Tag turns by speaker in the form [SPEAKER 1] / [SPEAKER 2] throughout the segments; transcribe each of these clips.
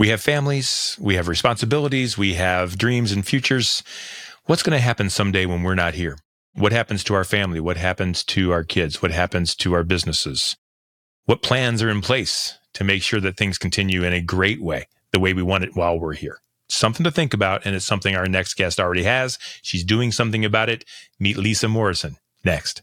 [SPEAKER 1] We have families, we have responsibilities, we have dreams and futures. What's going to happen someday when we're not here? What happens to our family? What happens to our kids? What happens to our businesses? What plans are in place to make sure that things continue in a great way, the way we want it while we're here? Something to think about, and it's something our next guest already has. She's doing something about it. Meet Lisa Morrison next.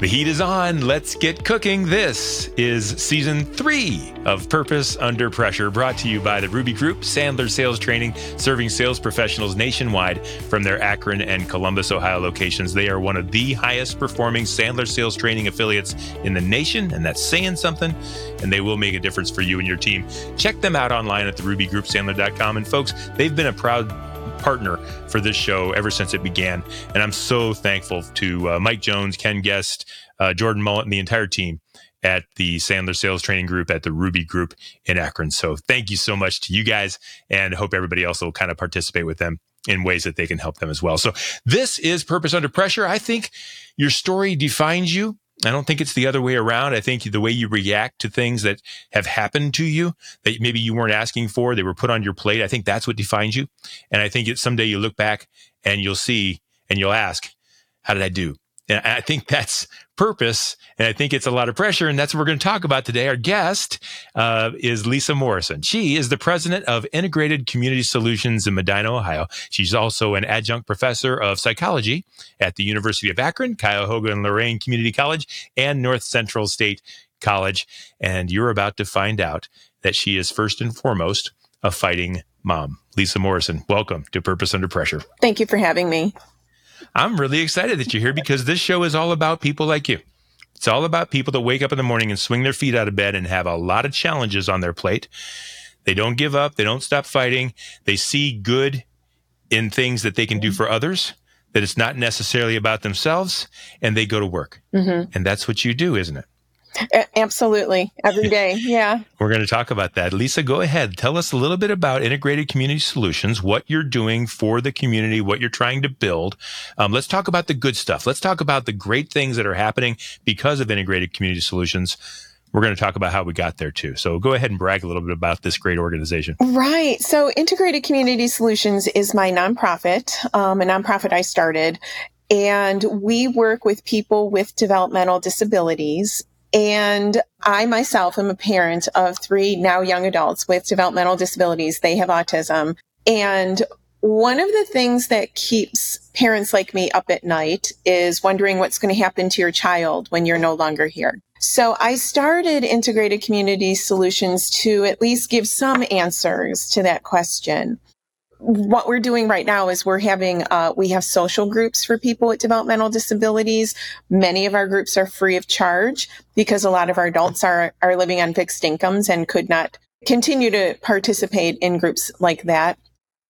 [SPEAKER 1] The heat is on. Let's get cooking. This is season three of Purpose Under Pressure, brought to you by the Ruby Group, Sandler Sales Training, serving sales professionals nationwide from their Akron and Columbus, Ohio locations. They are one of the highest performing Sandler Sales Training affiliates in the nation, and that's saying something, and they will make a difference for you and your team. Check them out online at the rubygroupsandler.com. And folks, they've been a proud partner for this show ever since it began. And I'm so thankful to uh, Mike Jones, Ken Guest, uh, Jordan Mullet, and the entire team at the Sandler Sales Training Group at the Ruby Group in Akron. So thank you so much to you guys and hope everybody else will kind of participate with them in ways that they can help them as well. So this is Purpose Under Pressure. I think your story defines you. I don't think it's the other way around. I think the way you react to things that have happened to you that maybe you weren't asking for, they were put on your plate. I think that's what defines you. And I think it, someday you look back and you'll see and you'll ask, how did I do? And I think that's purpose. And I think it's a lot of pressure. And that's what we're going to talk about today. Our guest uh, is Lisa Morrison. She is the president of Integrated Community Solutions in Medina, Ohio. She's also an adjunct professor of psychology at the University of Akron, Cuyahoga and Lorain Community College, and North Central State College. And you're about to find out that she is first and foremost a fighting mom. Lisa Morrison, welcome to Purpose Under Pressure.
[SPEAKER 2] Thank you for having me.
[SPEAKER 1] I'm really excited that you're here because this show is all about people like you. It's all about people that wake up in the morning and swing their feet out of bed and have a lot of challenges on their plate. They don't give up, they don't stop fighting. They see good in things that they can do for others, that it's not necessarily about themselves, and they go to work. Mm-hmm. And that's what you do, isn't it?
[SPEAKER 2] Absolutely. Every day. Yeah.
[SPEAKER 1] We're going to talk about that. Lisa, go ahead. Tell us a little bit about Integrated Community Solutions, what you're doing for the community, what you're trying to build. Um, let's talk about the good stuff. Let's talk about the great things that are happening because of Integrated Community Solutions. We're going to talk about how we got there too. So go ahead and brag a little bit about this great organization.
[SPEAKER 2] Right. So Integrated Community Solutions is my nonprofit, um, a nonprofit I started. And we work with people with developmental disabilities and I myself am a parent of three now young adults with developmental disabilities. They have autism. And one of the things that keeps parents like me up at night is wondering what's going to happen to your child when you're no longer here. So I started integrated community solutions to at least give some answers to that question what we're doing right now is we're having uh, we have social groups for people with developmental disabilities. Many of our groups are free of charge because a lot of our adults are are living on fixed incomes and could not continue to participate in groups like that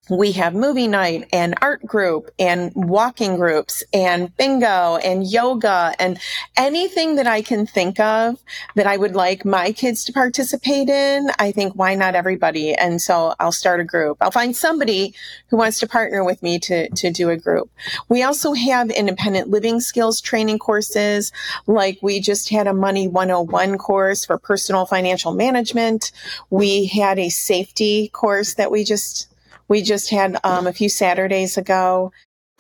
[SPEAKER 2] we have movie night and art group and walking groups and bingo and yoga and anything that I can think of that I would like my kids to participate in. I think why not everybody? And so I'll start a group. I'll find somebody who wants to partner with me to, to do a group. We also have independent living skills training courses. Like we just had a money 101 course for personal financial management. We had a safety course that we just we just had um, a few Saturdays ago.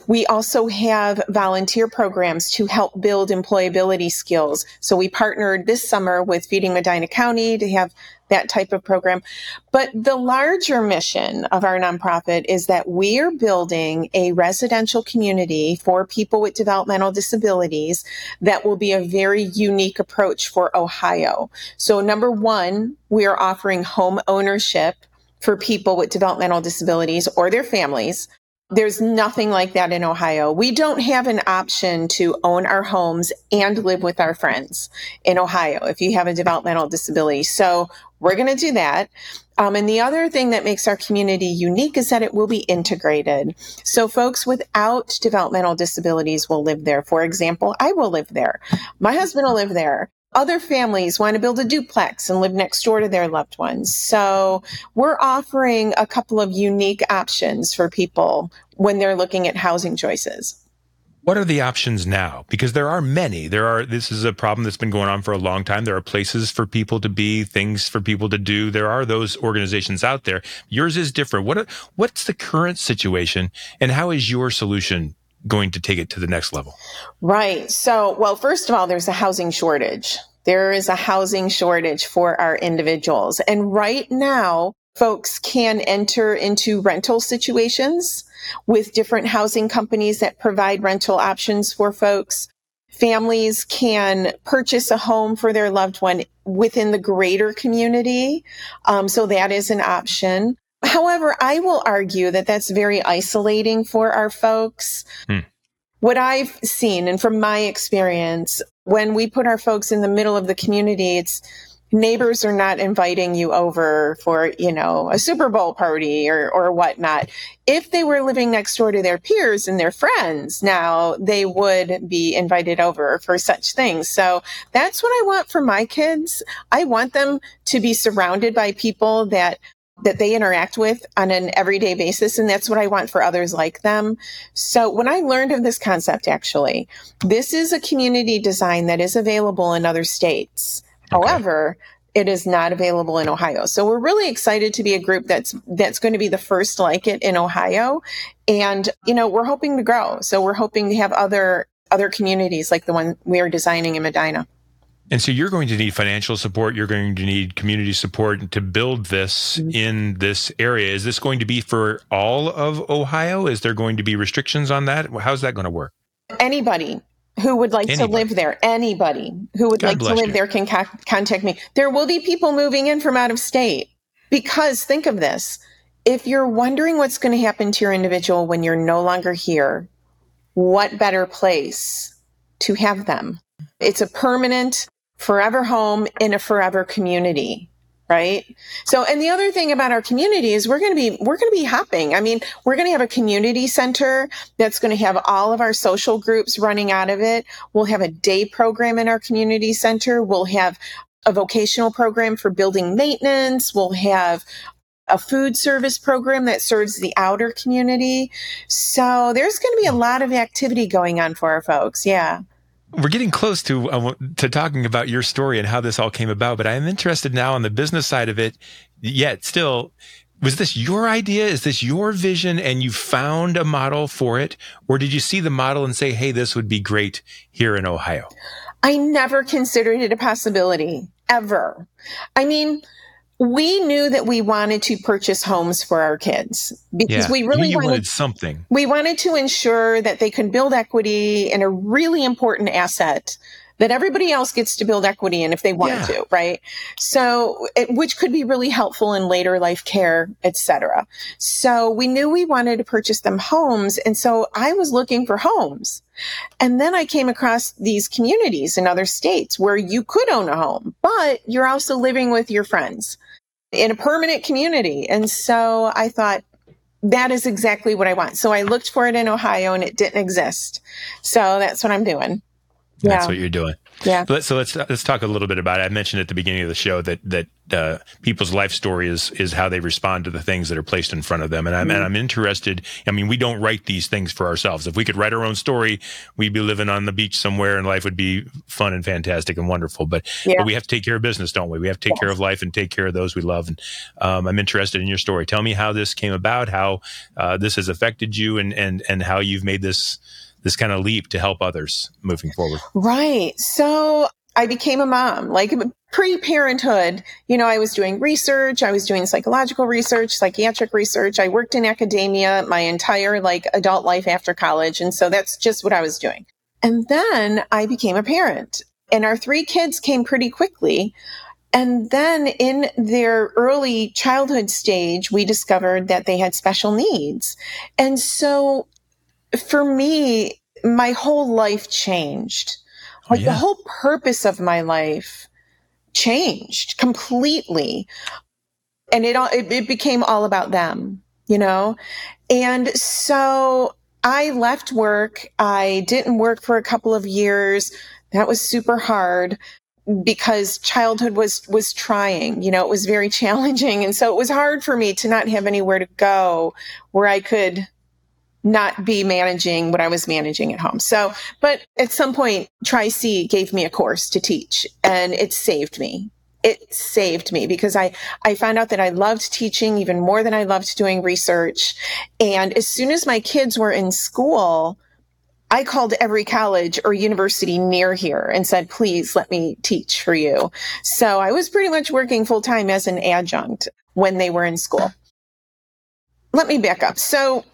[SPEAKER 2] We also have volunteer programs to help build employability skills. So we partnered this summer with Feeding Medina County to have that type of program. But the larger mission of our nonprofit is that we are building a residential community for people with developmental disabilities that will be a very unique approach for Ohio. So number one, we are offering home ownership for people with developmental disabilities or their families. There's nothing like that in Ohio. We don't have an option to own our homes and live with our friends in Ohio if you have a developmental disability. So we're going to do that. Um, and the other thing that makes our community unique is that it will be integrated. So folks without developmental disabilities will live there. For example, I will live there. My husband will live there other families want to build a duplex and live next door to their loved ones. So we're offering a couple of unique options for people when they're looking at housing choices.
[SPEAKER 1] What are the options now? Because there are many. There are, this is a problem that's been going on for a long time. There are places for people to be, things for people to do. There are those organizations out there. Yours is different. What, what's the current situation and how is your solution going to take it to the next level?
[SPEAKER 2] Right. So, well, first of all, there's a housing shortage. There is a housing shortage for our individuals. And right now, folks can enter into rental situations with different housing companies that provide rental options for folks. Families can purchase a home for their loved one within the greater community. Um, so that is an option. However, I will argue that that's very isolating for our folks. Hmm. What I've seen and from my experience, when we put our folks in the middle of the community, it's neighbors are not inviting you over for, you know, a Super Bowl party or, or whatnot. If they were living next door to their peers and their friends, now they would be invited over for such things. So that's what I want for my kids. I want them to be surrounded by people that that they interact with on an everyday basis. And that's what I want for others like them. So when I learned of this concept, actually, this is a community design that is available in other states. Okay. However, it is not available in Ohio. So we're really excited to be a group that's that's going to be the first like it in Ohio and you know, we're hoping to grow. So we're hoping to have other other communities like the one we are designing in Medina.
[SPEAKER 1] And so you're going to need financial support. You're going to need community support to build this mm-hmm. in this area. Is this going to be for all of Ohio? Is there going to be restrictions on that? How's that going to work?
[SPEAKER 2] Anybody who would like Anybody. to live there. Anybody who would God like to live you. there can ca- contact me. There will be people moving in from out of state because think of this. If you're wondering what's going to happen to your individual when you're no longer here, what better place to have them? It's a permanent, forever home in a forever community right? So, and the other thing about our community is we're going to be, we're going to be hopping. I mean, we're going to have a community center that's going to have all of our social groups running out of it. We'll have a day program in our community center. We'll have a vocational program for building maintenance. We'll have a food service program that serves the outer community. So there's going to be a lot of activity going on for our folks. Yeah.
[SPEAKER 1] We're getting close to uh, to talking about your story and how this all came about, but I am interested now on the business side of it. Yet, still, was this your idea? Is this your vision, and you found a model for it, or did you see the model and say, "Hey, this would be great here in Ohio"?
[SPEAKER 2] I never considered it a possibility ever. I mean, we knew that we wanted to purchase homes for our kids because yeah, we really
[SPEAKER 1] wanted,
[SPEAKER 2] wanted,
[SPEAKER 1] something.
[SPEAKER 2] We wanted to ensure that they could build equity in a really important asset that everybody else gets to build equity in if they want yeah. to, right? So, it, which could be really helpful in later life care, etc. So we knew we wanted to purchase them homes. And so I was looking for homes. And then I came across these communities in other states where you could own a home, but you're also living with your friends in a permanent community. And so I thought, that is exactly what I want. So I looked for it in Ohio and it didn't exist. So that's what I'm doing.
[SPEAKER 1] That's yeah. what you're doing.
[SPEAKER 2] Yeah.
[SPEAKER 1] So let's let's talk a little bit about it. I mentioned at the beginning of the show that that uh, people's life story is is how they respond to the things that are placed in front of them, and I'm mm-hmm. and I'm interested. I mean, we don't write these things for ourselves. If we could write our own story, we'd be living on the beach somewhere, and life would be fun and fantastic and wonderful. But, yeah. but we have to take care of business, don't we? We have to take yes. care of life and take care of those we love. And um, I'm interested in your story. Tell me how this came about, how uh, this has affected you, and and and how you've made this this kind of leap to help others moving forward?
[SPEAKER 2] Right. So I became a mom, like pre parenthood. You know, I was doing research. I was doing psychological research, psychiatric research. I worked in academia my entire like adult life after college. And so that's just what I was doing. And then I became a parent and our three kids came pretty quickly. And then in their early childhood stage, we discovered that they had special needs. And so for me, my whole life changed. Like oh, yeah. the whole purpose of my life changed completely. And it all, it, it became all about them, you know? And so I left work. I didn't work for a couple of years. That was super hard because childhood was was trying you know it was very challenging and so it was hard for me to not have anywhere to go where i could not be managing what I was managing at home. So, but at some point, Tri-C gave me a course to teach and it saved me. It saved me because I, I found out that I loved teaching even more than I loved doing research. And as soon as my kids were in school, I called every college or university near here and said, please let me teach for you. So I was pretty much working full time as an adjunct when they were in school. Let me back up. So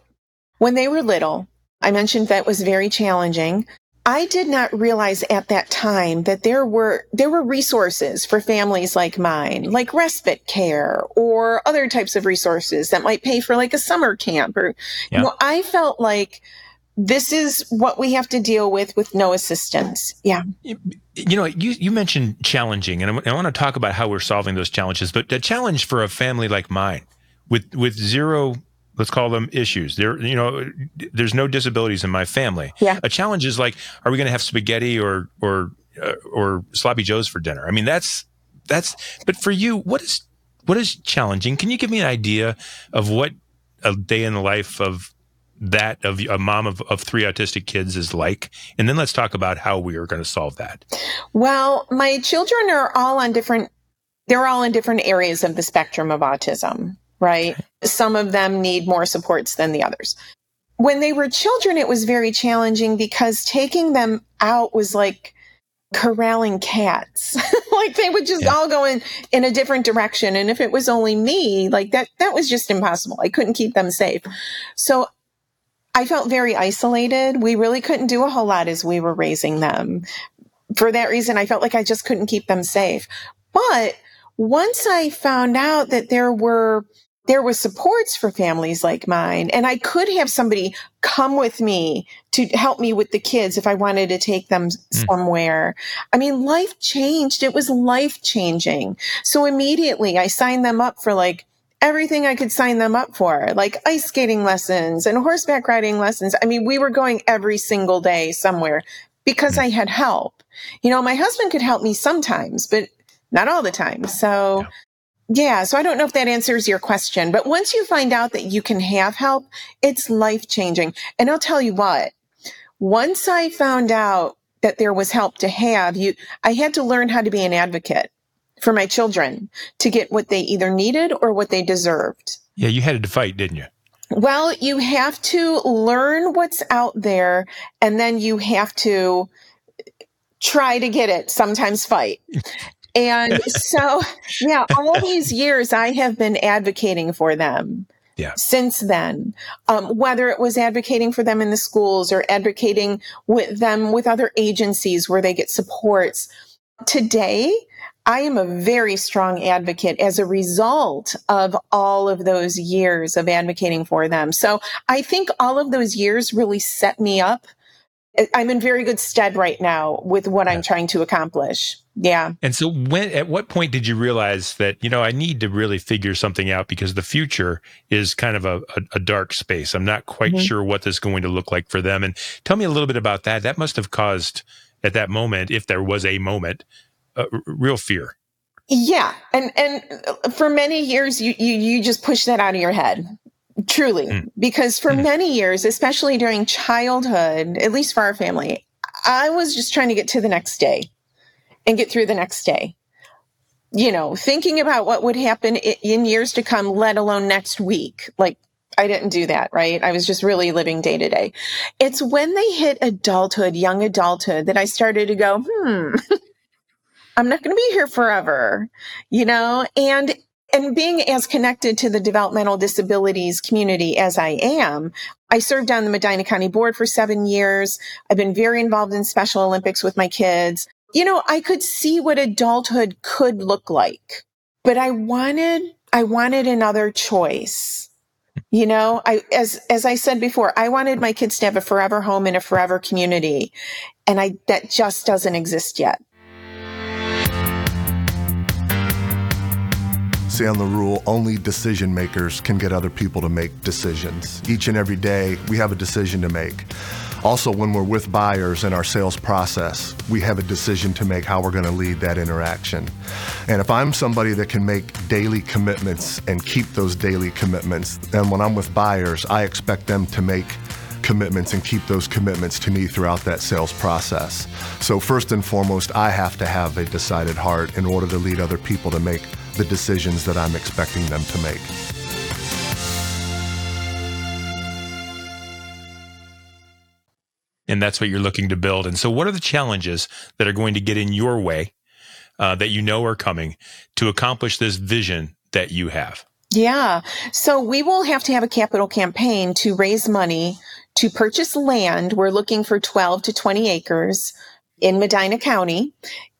[SPEAKER 2] when they were little, I mentioned that was very challenging. I did not realize at that time that there were there were resources for families like mine, like respite care or other types of resources that might pay for like a summer camp or yeah. you know, I felt like this is what we have to deal with with no assistance. Yeah.
[SPEAKER 1] You, you know, you, you mentioned challenging, and I, I want to talk about how we're solving those challenges. But the challenge for a family like mine, with with zero, let's call them issues. There, you know, there's no disabilities in my family.
[SPEAKER 2] Yeah.
[SPEAKER 1] A challenge is like, are we going to have spaghetti or or uh, or sloppy joes for dinner? I mean, that's that's. But for you, what is what is challenging? Can you give me an idea of what a day in the life of that of a mom of, of three autistic kids is like and then let's talk about how we are going to solve that
[SPEAKER 2] well my children are all on different they're all in different areas of the spectrum of autism right some of them need more supports than the others when they were children it was very challenging because taking them out was like corralling cats like they would just yeah. all go in in a different direction and if it was only me like that that was just impossible i couldn't keep them safe so I felt very isolated. We really couldn't do a whole lot as we were raising them. For that reason, I felt like I just couldn't keep them safe. But once I found out that there were there was supports for families like mine and I could have somebody come with me to help me with the kids if I wanted to take them mm. somewhere. I mean, life changed. It was life changing. So immediately I signed them up for like everything I could sign them up for, like ice skating lessons and horseback riding lessons. I mean, we were going every single day somewhere because I had help. You know, my husband could help me sometimes, but not all the time. So, yeah. Yeah, so I don't know if that answers your question, but once you find out that you can have help, it's life changing. And I'll tell you what, once I found out that there was help to have, you, I had to learn how to be an advocate for my children to get what they either needed or what they deserved.
[SPEAKER 1] Yeah, you had to fight, didn't you?
[SPEAKER 2] Well, you have to learn what's out there and then you have to try to get it, sometimes fight. And so, yeah, all these years I have been advocating for them.
[SPEAKER 1] Yeah.
[SPEAKER 2] Since then, um, whether it was advocating for them in the schools or advocating with them with other agencies where they get supports. Today, I am a very strong advocate as a result of all of those years of advocating for them. So I think all of those years really set me up. I'm in very good stead right now with what yeah. I'm trying to accomplish. Yeah.
[SPEAKER 1] And so when at what point did you realize that, you know, I need to really figure something out because the future is kind of a, a, a dark space. I'm not quite mm-hmm. sure what this is going to look like for them. And tell me a little bit about that. That must have caused at that moment, if there was a moment, uh, real fear.
[SPEAKER 2] Yeah, and and for many years, you you you just push that out of your head, truly, mm. because for mm. many years, especially during childhood, at least for our family, I was just trying to get to the next day and get through the next day. You know, thinking about what would happen in years to come, let alone next week. Like I didn't do that, right? I was just really living day to day. It's when they hit adulthood, young adulthood, that I started to go, hmm, I'm not going to be here forever, you know, and and being as connected to the developmental disabilities community as I am, I served on the Medina County board for seven years. I've been very involved in Special Olympics with my kids. You know, I could see what adulthood could look like, but I wanted, I wanted another choice. You know, I, as, as I said before, I wanted my kids to have a forever home in a forever community. And I, that just doesn't exist yet.
[SPEAKER 3] On the rule only decision makers can get other people to make decisions. Each and every day, we have a decision to make. Also, when we're with buyers in our sales process, we have a decision to make how we're going to lead that interaction. And if I'm somebody that can make daily commitments and keep those daily commitments, then when I'm with buyers, I expect them to make commitments and keep those commitments to me throughout that sales process. So, first and foremost, I have to have a decided heart in order to lead other people to make the decisions that I'm expecting them to make.
[SPEAKER 1] And that's what you're looking to build. And so, what are the challenges that are going to get in your way uh, that you know are coming to accomplish this vision that you have?
[SPEAKER 2] Yeah. So we will have to have a capital campaign to raise money to purchase land. We're looking for 12 to 20 acres in Medina County.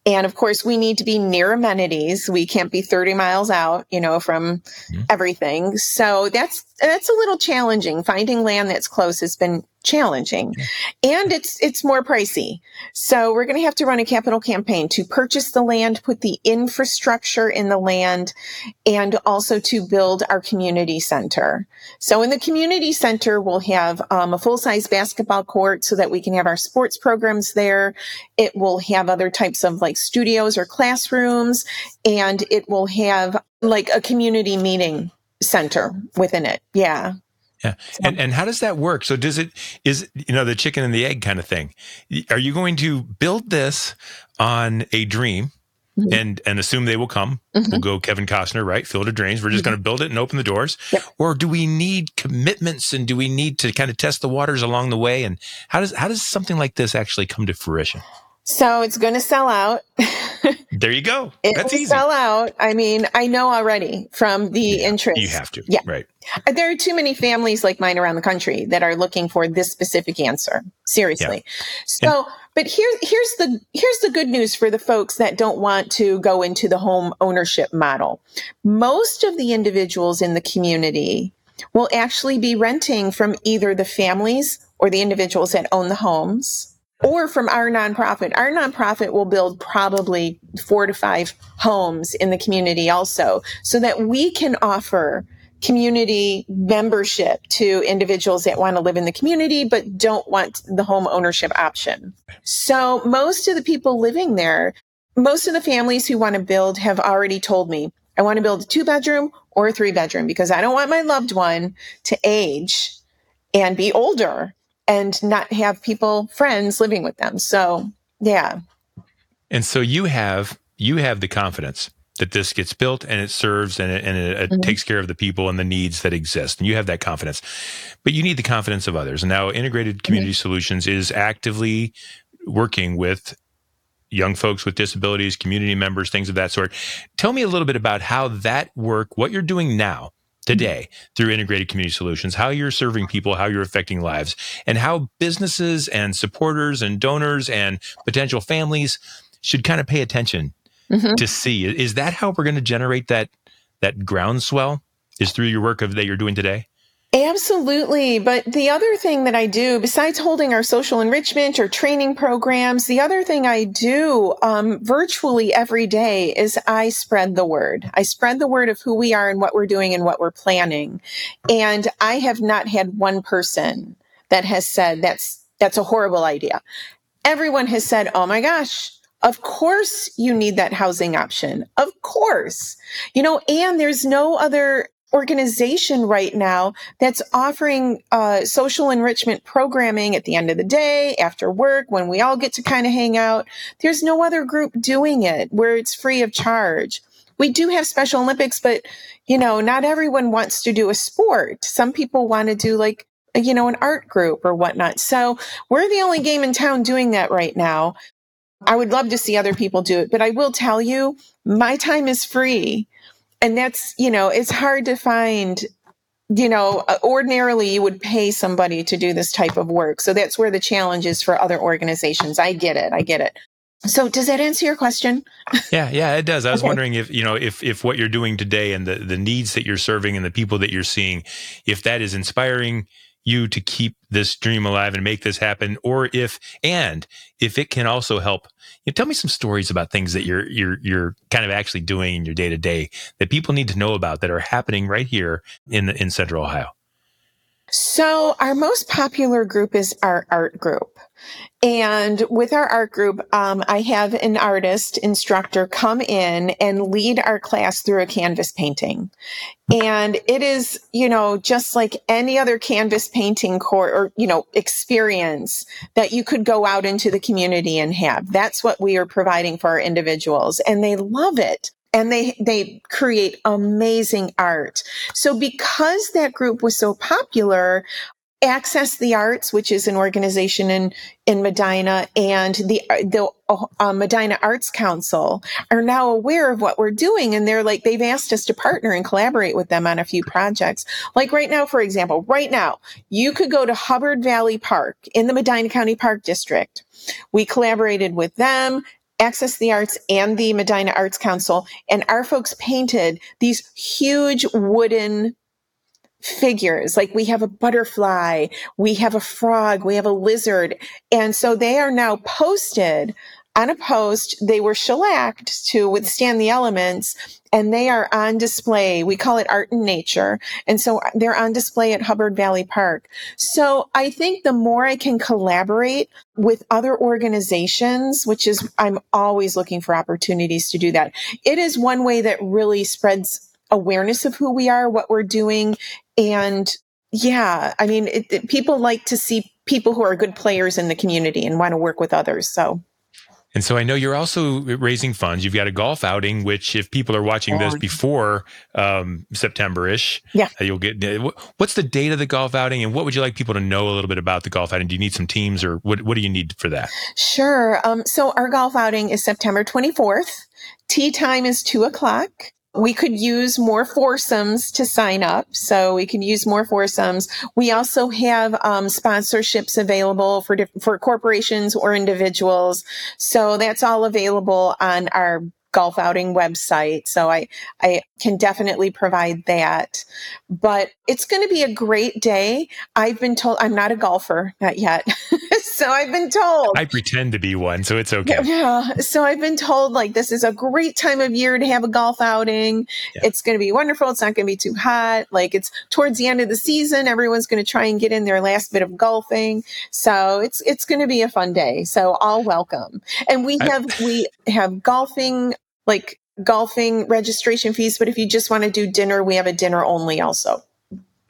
[SPEAKER 2] And of course, we need to be near amenities. We can't be 30 miles out, you know, from mm-hmm. everything. So that's, that's a little challenging. Finding land that's close has been challenging. And it's it's more pricey. So we're going to have to run a capital campaign to purchase the land put the infrastructure in the land and also to build our community center. So in the community center we'll have um, a full-size basketball court so that we can have our sports programs there. It will have other types of like studios or classrooms and it will have like a community meeting center within it yeah
[SPEAKER 1] yeah. And and how does that work? So does it is you know the chicken and the egg kind of thing? Are you going to build this on a dream mm-hmm. and and assume they will come? Mm-hmm. We'll go Kevin Costner, right? Field of Dreams. We're just mm-hmm. going to build it and open the doors. Yep. Or do we need commitments and do we need to kind of test the waters along the way? And how does how does something like this actually come to fruition?
[SPEAKER 2] So it's going to sell out.
[SPEAKER 1] there you go.
[SPEAKER 2] It That's will easy. sell out. I mean, I know already from the yeah, interest.
[SPEAKER 1] You have to.
[SPEAKER 2] Yeah.
[SPEAKER 1] Right.
[SPEAKER 2] Uh, there are too many families like mine around the country that are looking for this specific answer. Seriously. Yeah. So, and, but here, here's the, here's the good news for the folks that don't want to go into the home ownership model. Most of the individuals in the community will actually be renting from either the families or the individuals that own the homes or from our nonprofit. Our nonprofit will build probably four to five homes in the community also so that we can offer community membership to individuals that want to live in the community but don't want the home ownership option. So most of the people living there, most of the families who want to build have already told me, I want to build a two bedroom or a three bedroom because I don't want my loved one to age and be older and not have people, friends living with them. So, yeah.
[SPEAKER 1] And so you have you have the confidence that this gets built and it serves and it, and it, mm-hmm. takes care of the people and the needs that exist. And you have that confidence, but you need the confidence of others. And now Integrated Community mm-hmm. Solutions is actively working with young folks with disabilities, community members, things of that sort. Tell me a little bit about how that work, what you're doing now today through integrated community solutions, how you're serving people, how you're affecting lives, and how businesses and supporters and donors and potential families should kind of pay attention mm-hmm. to see. Is that how we're going to generate that that groundswell? Is through your work of that you're doing today?
[SPEAKER 2] Absolutely. But the other thing that I do, besides holding our social enrichment or training programs, the other thing I do um, virtually every day is I spread the word. I spread the word of who we are and what we're doing and what we're planning. And I have not had one person that has said that's that's a horrible idea. Everyone has said, "Oh my gosh, of course you need that housing option. Of course. You know, and there's no other organization right now that's offering uh, social enrichment programming at the end of the day, after work, when we all get to kind of hang out. There's no other group doing it where it's free of charge. We do have Special Olympics, but you know, not everyone wants to do a sport. Some people want to do like you know, an art group or whatnot. So we're the only game in town doing that right now. I would love to see other people do it, but I will tell you, my time is free and that's you know it's hard to find you know uh, ordinarily you would pay somebody to do this type of work. So that's where the challenge is for other organizations. I get it. I get it. So does that answer your question?
[SPEAKER 1] Yeah yeah it does. I was okay. wondering if you know if if what you're doing today and the the needs that you're serving and the people that you're seeing if that is inspiring you to keep this dream alive and make this happen or if and if it can also help you know, tell me some stories about things that you're you're you're kind of actually doing in your day to day that people need to know about that are happening right here in the, in central ohio
[SPEAKER 2] So our most popular group is our art group. And with our art group, um, I have an artist instructor come in and lead our class through a canvas painting. And it is, you know, just like any other canvas painting course or, you know, experience that you could go out into the community and have. That's what we are providing for our individuals. And they love it and they they create amazing art. So because that group was so popular, Access the Arts, which is an organization in in Medina, and the the uh, Medina Arts Council are now aware of what we're doing, and they're like they've asked us to partner and collaborate with them on a few projects. Like right now, for example, right now you could go to Hubbard Valley Park in the Medina County Park District. We collaborated with them. Access the Arts and the Medina Arts Council, and our folks painted these huge wooden figures. Like we have a butterfly, we have a frog, we have a lizard. And so they are now posted on a post. They were shellacked to withstand the elements and they are on display. We call it art and nature. And so uh, they're on display at Hubbard Valley Park. So I think the more I can collaborate with other organizations, which is, I'm always looking for opportunities to do that. It is one way that really spreads awareness of who we are, what we're doing. And yeah, I mean, it, it, people like to see people who are good players in the community and want to work with others. So.
[SPEAKER 1] And so I know you're also raising funds. You've got a golf outing, which if people are watching this before um, September-ish,
[SPEAKER 2] yeah,
[SPEAKER 1] uh, you'll get. Uh, what's the date of the golf outing, and what would you like people to know a little bit about the golf outing? Do you need some teams, or what? What do you need for that?
[SPEAKER 2] Sure. Um, so our golf outing is September 24th. Tee time is two o'clock we could use more foursomes to sign up. So we can use more foursomes. We also have um, sponsorships available for for corporations or individuals. So that's all available on our golf outing website. So I, I can definitely provide that. But it's going to be a great day. I've been told I'm not a golfer, not yet. so I've been told.
[SPEAKER 1] I pretend to be one, so it's okay.
[SPEAKER 2] Yeah. So I've been told like this is a great time of year to have a golf outing. Yeah. It's going to be wonderful. It's not going to be too hot. Like it's towards the end of the season. Everyone's going to try and get in their last bit of golfing. So it's it's going to be a fun day. So all welcome. And we have I, we have golfing like golfing registration fees, but if you just want to do dinner, we have a dinner only also.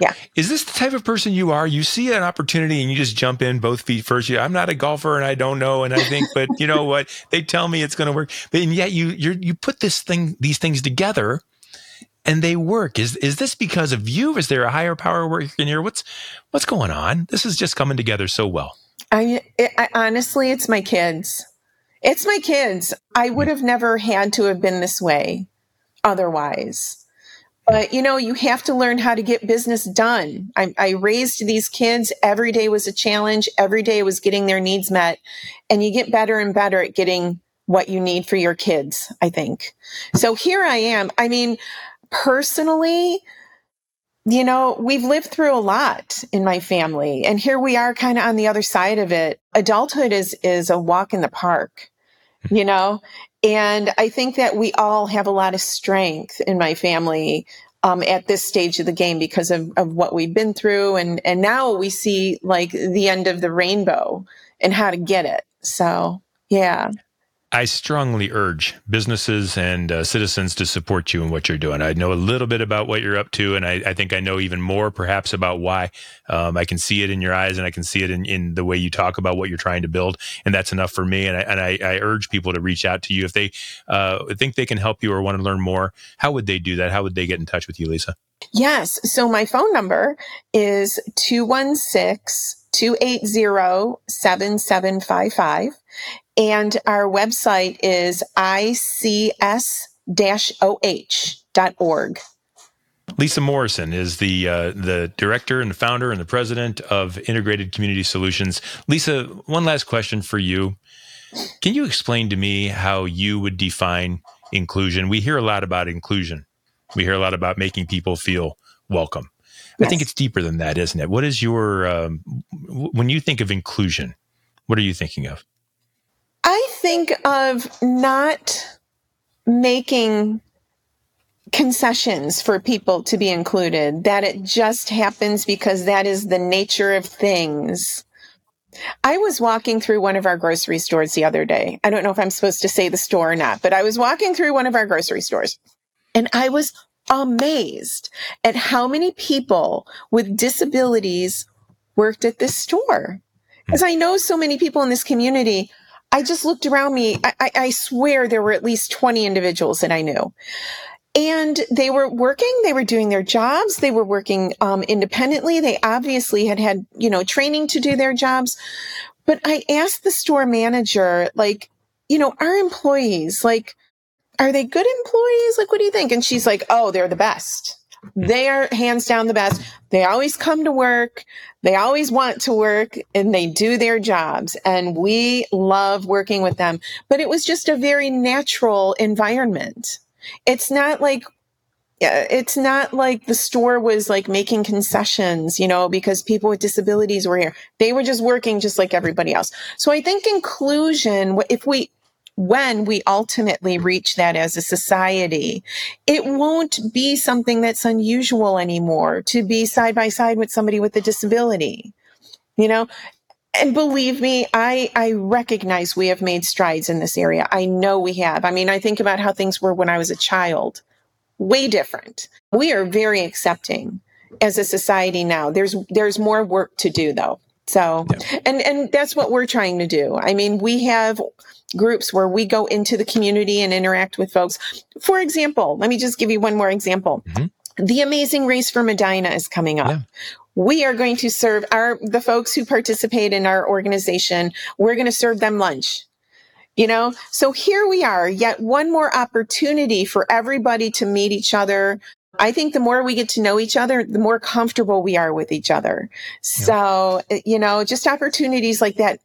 [SPEAKER 2] Yeah.
[SPEAKER 1] Is this the type of person you are? You see an opportunity and you just jump in both feet first. I'm not a golfer and I don't know. And I think, but you know what? They tell me it's going to work. But and yet you you you put this thing these things together and they work. Is is this because of you? Is there a higher power working here? What's what's going on? This is just coming together so well.
[SPEAKER 2] I, it, I honestly, it's my kids. It's my kids. I would hmm. have never had to have been this way otherwise. But you know, you have to learn how to get business done. I, I, raised these kids. Every day was a challenge. Every day was getting their needs met. And you get better and better at getting what you need for your kids, I think. So here I am. I mean, personally, you know, we've lived through a lot in my family and here we are kind of on the other side of it. Adulthood is, is a walk in the park, you mm-hmm. know, and I think that we all have a lot of strength in my family um, at this stage of the game because of, of what we've been through. And, and now we see like the end of the rainbow and how to get it. So, yeah.
[SPEAKER 1] I strongly urge businesses and uh, citizens to support you in what you're doing. I know a little bit about what you're up to, and I, I think I know even more perhaps about why. Um, I can see it in your eyes and I can see it in, in the way you talk about what you're trying to build. And that's enough for me. And I, and I, I urge people to reach out to you. If they uh, think they can help you or want to learn more, how would they do that? How would they get in touch with you, Lisa?
[SPEAKER 2] Yes. So my phone number is 216 280 7755. And our website is ics-oh.org.
[SPEAKER 1] Lisa Morrison is the uh, the director and the founder and the president of Integrated Community Solutions. Lisa, one last question for you. Can you explain to me how you would define inclusion? We hear a lot about inclusion. We hear a lot about making people feel welcome. Yes. I think it's deeper than that, isn't it? What is your um, when you think of inclusion? What are you thinking of?
[SPEAKER 2] I think of not making concessions for people to be included, that it just happens because that is the nature of things. I was walking through one of our grocery stores the other day. I don't know if I'm supposed to say the store or not, but I was walking through one of our grocery stores and I was amazed at how many people with disabilities worked at this store. Because I know so many people in this community, I just looked around me. I, I, I swear there were at least 20 individuals that I knew and they were working they were doing their jobs they were working um, independently they obviously had had you know training to do their jobs but i asked the store manager like you know our employees like are they good employees? Like what do you think? And she's like oh they're the best. They are hands down the best. They always come to work. They always want to work and they do their jobs. And we love working with them. But it was just a very natural environment. It's not like it's not like the store was like making concessions, you know, because people with disabilities were here. They were just working just like everybody else. So I think inclusion, if we, when we ultimately reach that as a society, it won't be something that's unusual anymore to be side by side with somebody with a disability. You know, and believe me, I, I recognize we have made strides in this area. I know we have. I mean, I think about how things were when I was a child. Way different. We are very accepting as a society now. There's there's more work to do though. So yeah. and and that's what we're trying to do. I mean, we have groups where we go into the community and interact with folks. For example, let me just give you one more example. Mm-hmm. The Amazing Race for Medina is coming up. Yeah we are going to serve our the folks who participate in our organization we're going to serve them lunch you know so here we are yet one more opportunity for everybody to meet each other i think the more we get to know each other the more comfortable we are with each other so eh, you know just opportunities like that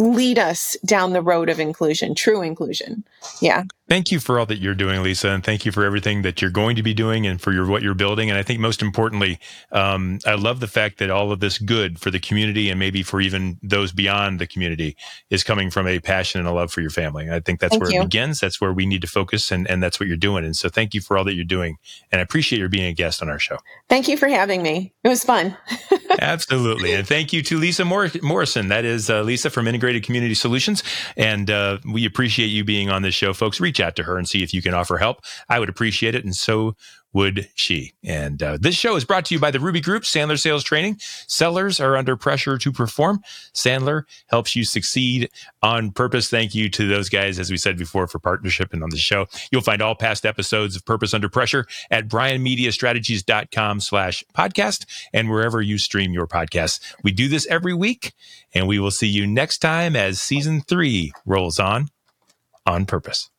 [SPEAKER 2] lead us down the road of inclusion, true inclusion. Yeah.
[SPEAKER 1] Thank you for all that you're doing, Lisa, and thank you for everything that you're going to be doing and for your what you're building. And I think most importantly, um, I love the fact that all of this good for the community and maybe for even those beyond the community is coming from a passion and a love for your family. I think that's thank where you. it begins. That's where we need to focus, and, and that's what you're doing. And so, thank you for all that you're doing, and I appreciate your being a guest on our show.
[SPEAKER 2] Thank you for having me. It was fun.
[SPEAKER 1] Absolutely, and thank you to Lisa Morrison. That is uh, Lisa from Integrated Community Solutions, and uh, we appreciate you being on this show, folks. Reach out to her and see if you can offer help. I would appreciate it. And so would she. And uh, this show is brought to you by the Ruby Group, Sandler Sales Training. Sellers are under pressure to perform. Sandler helps you succeed on purpose. Thank you to those guys, as we said before, for partnership and on the show. You'll find all past episodes of Purpose Under Pressure at brianmediastrategies.com slash podcast and wherever you stream your podcasts. We do this every week, and we will see you next time as season three rolls on on purpose.